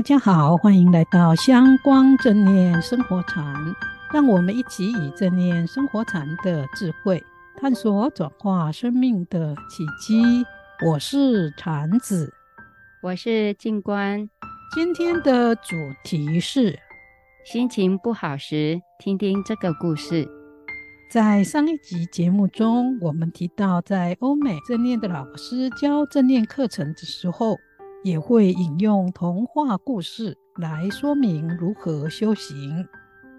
大家好，欢迎来到香光正念生活禅，让我们一起以正念生活禅的智慧，探索转化生命的契机。我是禅子，我是静观。今天的主题是心情不好时，听听这个故事。在上一集节目中，我们提到，在欧美正念的老师教正念课程的时候，也会引用童话故事来说明如何修行，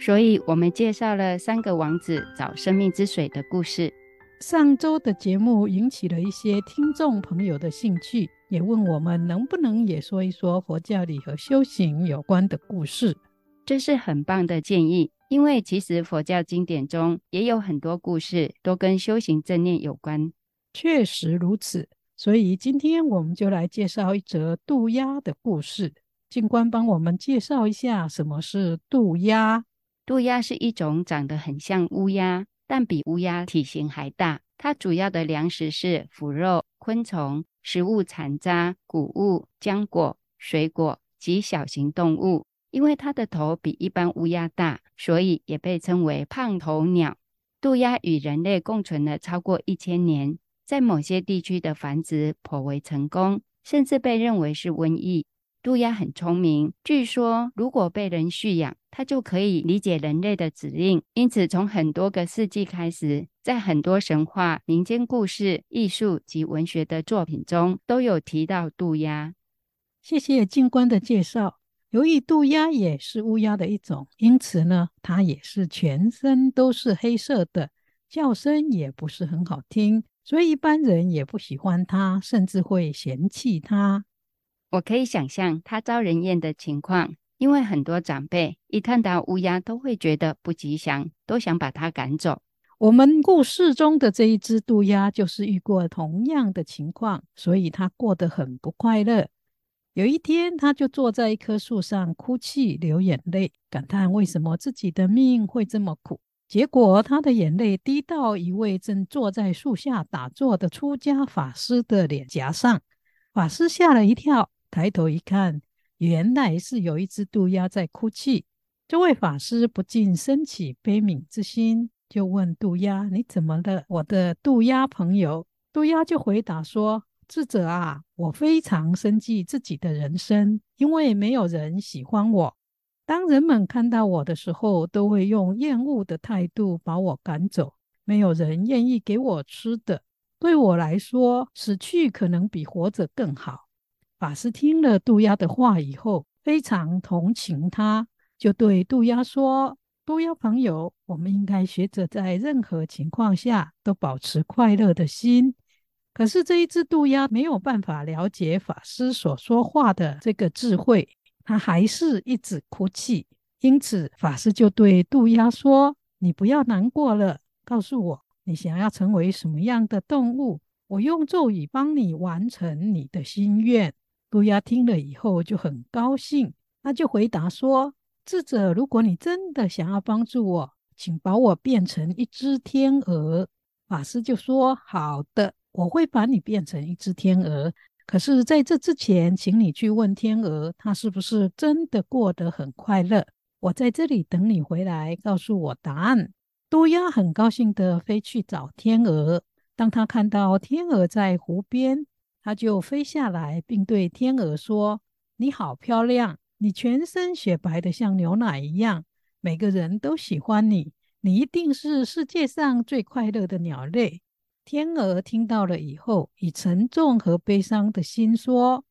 所以我们介绍了三个王子找生命之水的故事。上周的节目引起了一些听众朋友的兴趣，也问我们能不能也说一说佛教里和修行有关的故事。这是很棒的建议，因为其实佛教经典中也有很多故事都跟修行正念有关。确实如此。所以今天我们就来介绍一则渡鸦的故事。静观帮我们介绍一下什么是渡鸦。渡鸦是一种长得很像乌鸦，但比乌鸦体型还大。它主要的粮食是腐肉、昆虫、食物残渣、谷物、浆果、水果及小型动物。因为它的头比一般乌鸦大，所以也被称为胖头鸟。渡鸦与人类共存了超过一千年。在某些地区的繁殖颇为成功，甚至被认为是瘟疫。渡鸦很聪明，据说如果被人驯养，它就可以理解人类的指令。因此，从很多个世纪开始，在很多神话、民间故事、艺术及文学的作品中，都有提到渡鸦。谢谢静观的介绍。由于渡鸦也是乌鸦的一种，因此呢，它也是全身都是黑色的，叫声也不是很好听。所以一般人也不喜欢它，甚至会嫌弃它。我可以想象它招人厌的情况，因为很多长辈一看到乌鸦都会觉得不吉祥，都想把它赶走。我们故事中的这一只渡鸦就是遇过同样的情况，所以它过得很不快乐。有一天，它就坐在一棵树上哭泣、流眼泪，感叹为什么自己的命会这么苦。结果，他的眼泪滴到一位正坐在树下打坐的出家法师的脸颊上。法师吓了一跳，抬头一看，原来是有一只渡鸦在哭泣。这位法师不禁升起悲悯之心，就问渡鸦：“你怎么了，我的渡鸦朋友？”渡鸦就回答说：“智者啊，我非常生记自己的人生，因为没有人喜欢我。”当人们看到我的时候，都会用厌恶的态度把我赶走。没有人愿意给我吃的。对我来说，死去可能比活着更好。法师听了渡鸦的话以后，非常同情他，就对渡鸦说：“渡鸦朋友，我们应该学着在任何情况下都保持快乐的心。”可是这一只渡鸦没有办法了解法师所说话的这个智慧。他还是一直哭泣，因此法师就对渡鸦说：“你不要难过了，告诉我你想要成为什么样的动物，我用咒语帮你完成你的心愿。”渡鸦听了以后就很高兴，他就回答说：“智者，如果你真的想要帮助我，请把我变成一只天鹅。”法师就说：“好的，我会把你变成一只天鹅。”可是，在这之前，请你去问天鹅，它是不是真的过得很快乐？我在这里等你回来，告诉我答案。渡鸦很高兴地飞去找天鹅。当他看到天鹅在湖边，他就飞下来，并对天鹅说：“你好漂亮，你全身雪白的像牛奶一样，每个人都喜欢你，你一定是世界上最快乐的鸟类。”天鹅听到了以后，以沉重和悲伤的心说：“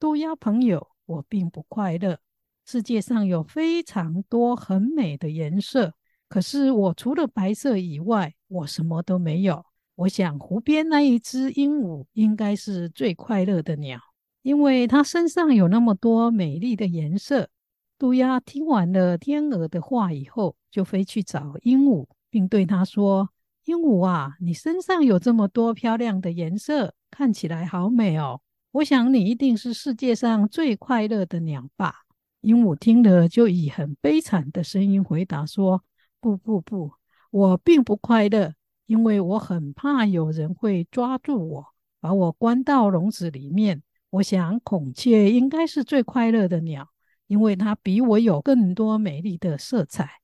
渡鸦朋友，我并不快乐。世界上有非常多很美的颜色，可是我除了白色以外，我什么都没有。我想湖边那一只鹦鹉应该是最快乐的鸟，因为它身上有那么多美丽的颜色。”渡鸦听完了天鹅的话以后，就飞去找鹦鹉，并对它说。鹦鹉啊，你身上有这么多漂亮的颜色，看起来好美哦。我想你一定是世界上最快乐的鸟吧？鹦鹉听了，就以很悲惨的声音回答说：“不不不，我并不快乐，因为我很怕有人会抓住我，把我关到笼子里面。我想孔雀应该是最快乐的鸟，因为它比我有更多美丽的色彩。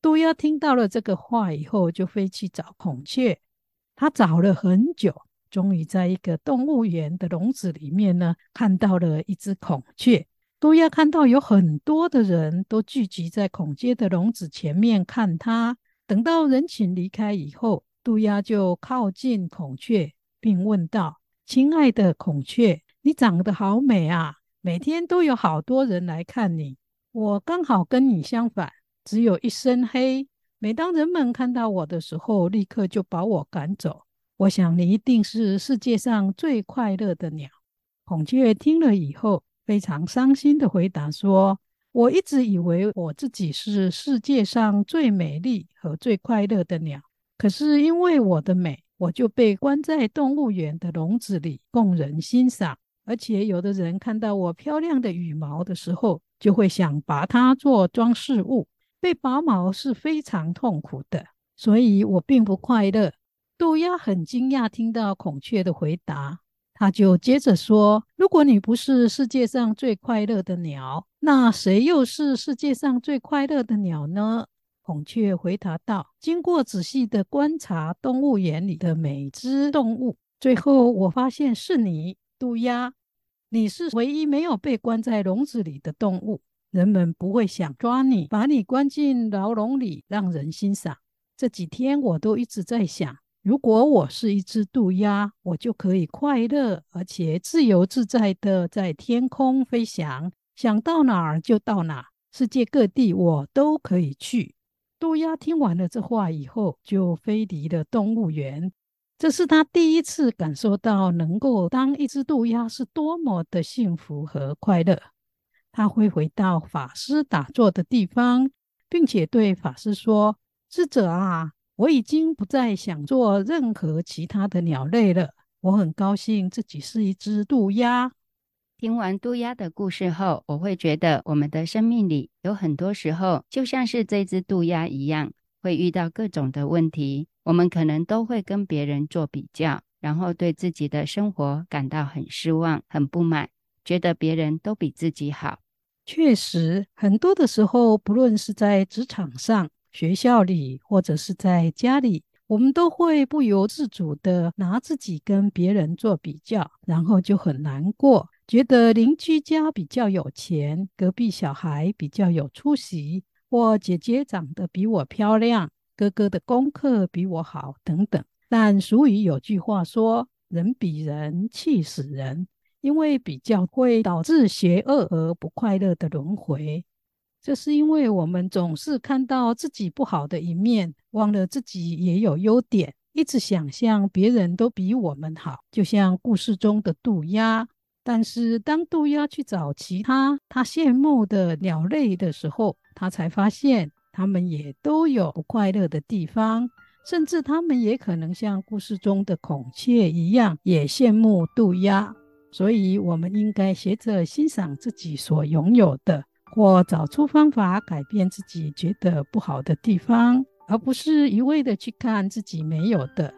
渡鸦听到了这个话以后，就飞去找孔雀。他找了很久，终于在一个动物园的笼子里面呢，看到了一只孔雀。渡鸦看到有很多的人都聚集在孔雀的笼子前面看它。等到人群离开以后，渡鸦就靠近孔雀，并问道：“亲爱的孔雀，你长得好美啊！每天都有好多人来看你。我刚好跟你相反，只有一身黑。每当人们看到我的时候，立刻就把我赶走。我想你一定是世界上最快乐的鸟。”孔雀听了以后，非常伤心地回答说。我一直以为我自己是世界上最美丽和最快乐的鸟，可是因为我的美，我就被关在动物园的笼子里供人欣赏。而且有的人看到我漂亮的羽毛的时候，就会想拔它做装饰物。被拔毛是非常痛苦的，所以我并不快乐。渡鸦很惊讶听到孔雀的回答。他就接着说：“如果你不是世界上最快乐的鸟，那谁又是世界上最快乐的鸟呢？”孔雀回答道：“经过仔细的观察动物园里的每只动物，最后我发现是你，渡鸦。你是唯一没有被关在笼子里的动物。人们不会想抓你，把你关进牢笼里，让人欣赏。这几天我都一直在想。”如果我是一只渡鸦，我就可以快乐而且自由自在的在天空飞翔，想到哪儿就到哪，世界各地我都可以去。渡鸦听完了这话以后，就飞离了动物园。这是他第一次感受到能够当一只渡鸦是多么的幸福和快乐。他会回到法师打坐的地方，并且对法师说：“智者啊。”我已经不再想做任何其他的鸟类了。我很高兴自己是一只渡鸦。听完渡鸦的故事后，我会觉得我们的生命里有很多时候，就像是这只渡鸦一样，会遇到各种的问题。我们可能都会跟别人做比较，然后对自己的生活感到很失望、很不满，觉得别人都比自己好。确实，很多的时候，不论是在职场上，学校里或者是在家里，我们都会不由自主地拿自己跟别人做比较，然后就很难过，觉得邻居家比较有钱，隔壁小孩比较有出息，或姐姐长得比我漂亮，哥哥的功课比我好，等等。但俗语有句话说：“人比人气死人”，因为比较会导致邪恶而不快乐的轮回。这是因为我们总是看到自己不好的一面，忘了自己也有优点，一直想象别人都比我们好，就像故事中的渡鸦。但是当渡鸦去找其他他羡慕的鸟类的时候，他才发现他们也都有不快乐的地方，甚至他们也可能像故事中的孔雀一样，也羡慕渡鸦。所以，我们应该学着欣赏自己所拥有的。或找出方法改变自己觉得不好的地方，而不是一味的去看自己没有的。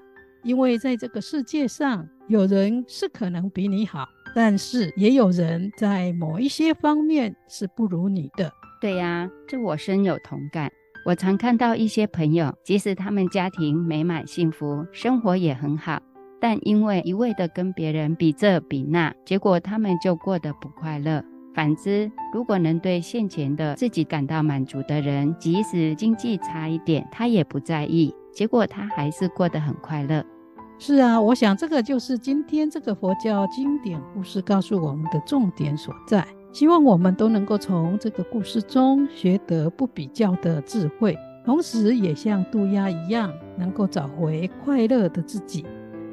因为在这个世界上，有人是可能比你好，但是也有人在某一些方面是不如你的。对呀，这我深有同感。我常看到一些朋友，即使他们家庭美满幸福，生活也很好，但因为一味的跟别人比这比那，结果他们就过得不快乐。反之，如果能对现前的自己感到满足的人，即使经济差一点，他也不在意，结果他还是过得很快乐。是啊，我想这个就是今天这个佛教经典故事告诉我们的重点所在。希望我们都能够从这个故事中学得不比较的智慧，同时也像渡鸦一样，能够找回快乐的自己。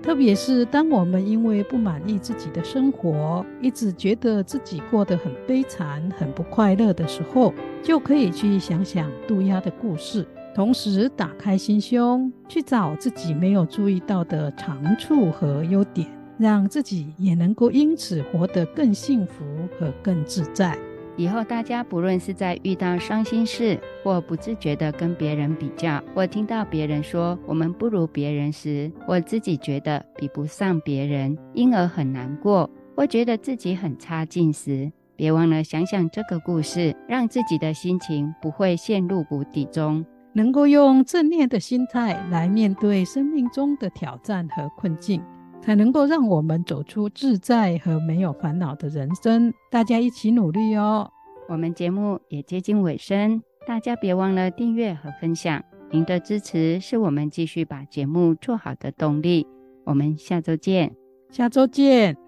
特别是当我们因为不满意自己的生活，一直觉得自己过得很悲惨、很不快乐的时候，就可以去想想渡鸦的故事，同时打开心胸，去找自己没有注意到的长处和优点，让自己也能够因此活得更幸福和更自在。以后大家不论是在遇到伤心事，或不自觉地跟别人比较，或听到别人说我们不如别人时，或自己觉得比不上别人，因而很难过，或觉得自己很差劲时，别忘了想想这个故事，让自己的心情不会陷入谷底中，能够用正念的心态来面对生命中的挑战和困境，才能够让我们走出自在和没有烦恼的人生。大家一起努力哦！我们节目也接近尾声，大家别忘了订阅和分享，您的支持是我们继续把节目做好的动力。我们下周见，下周见。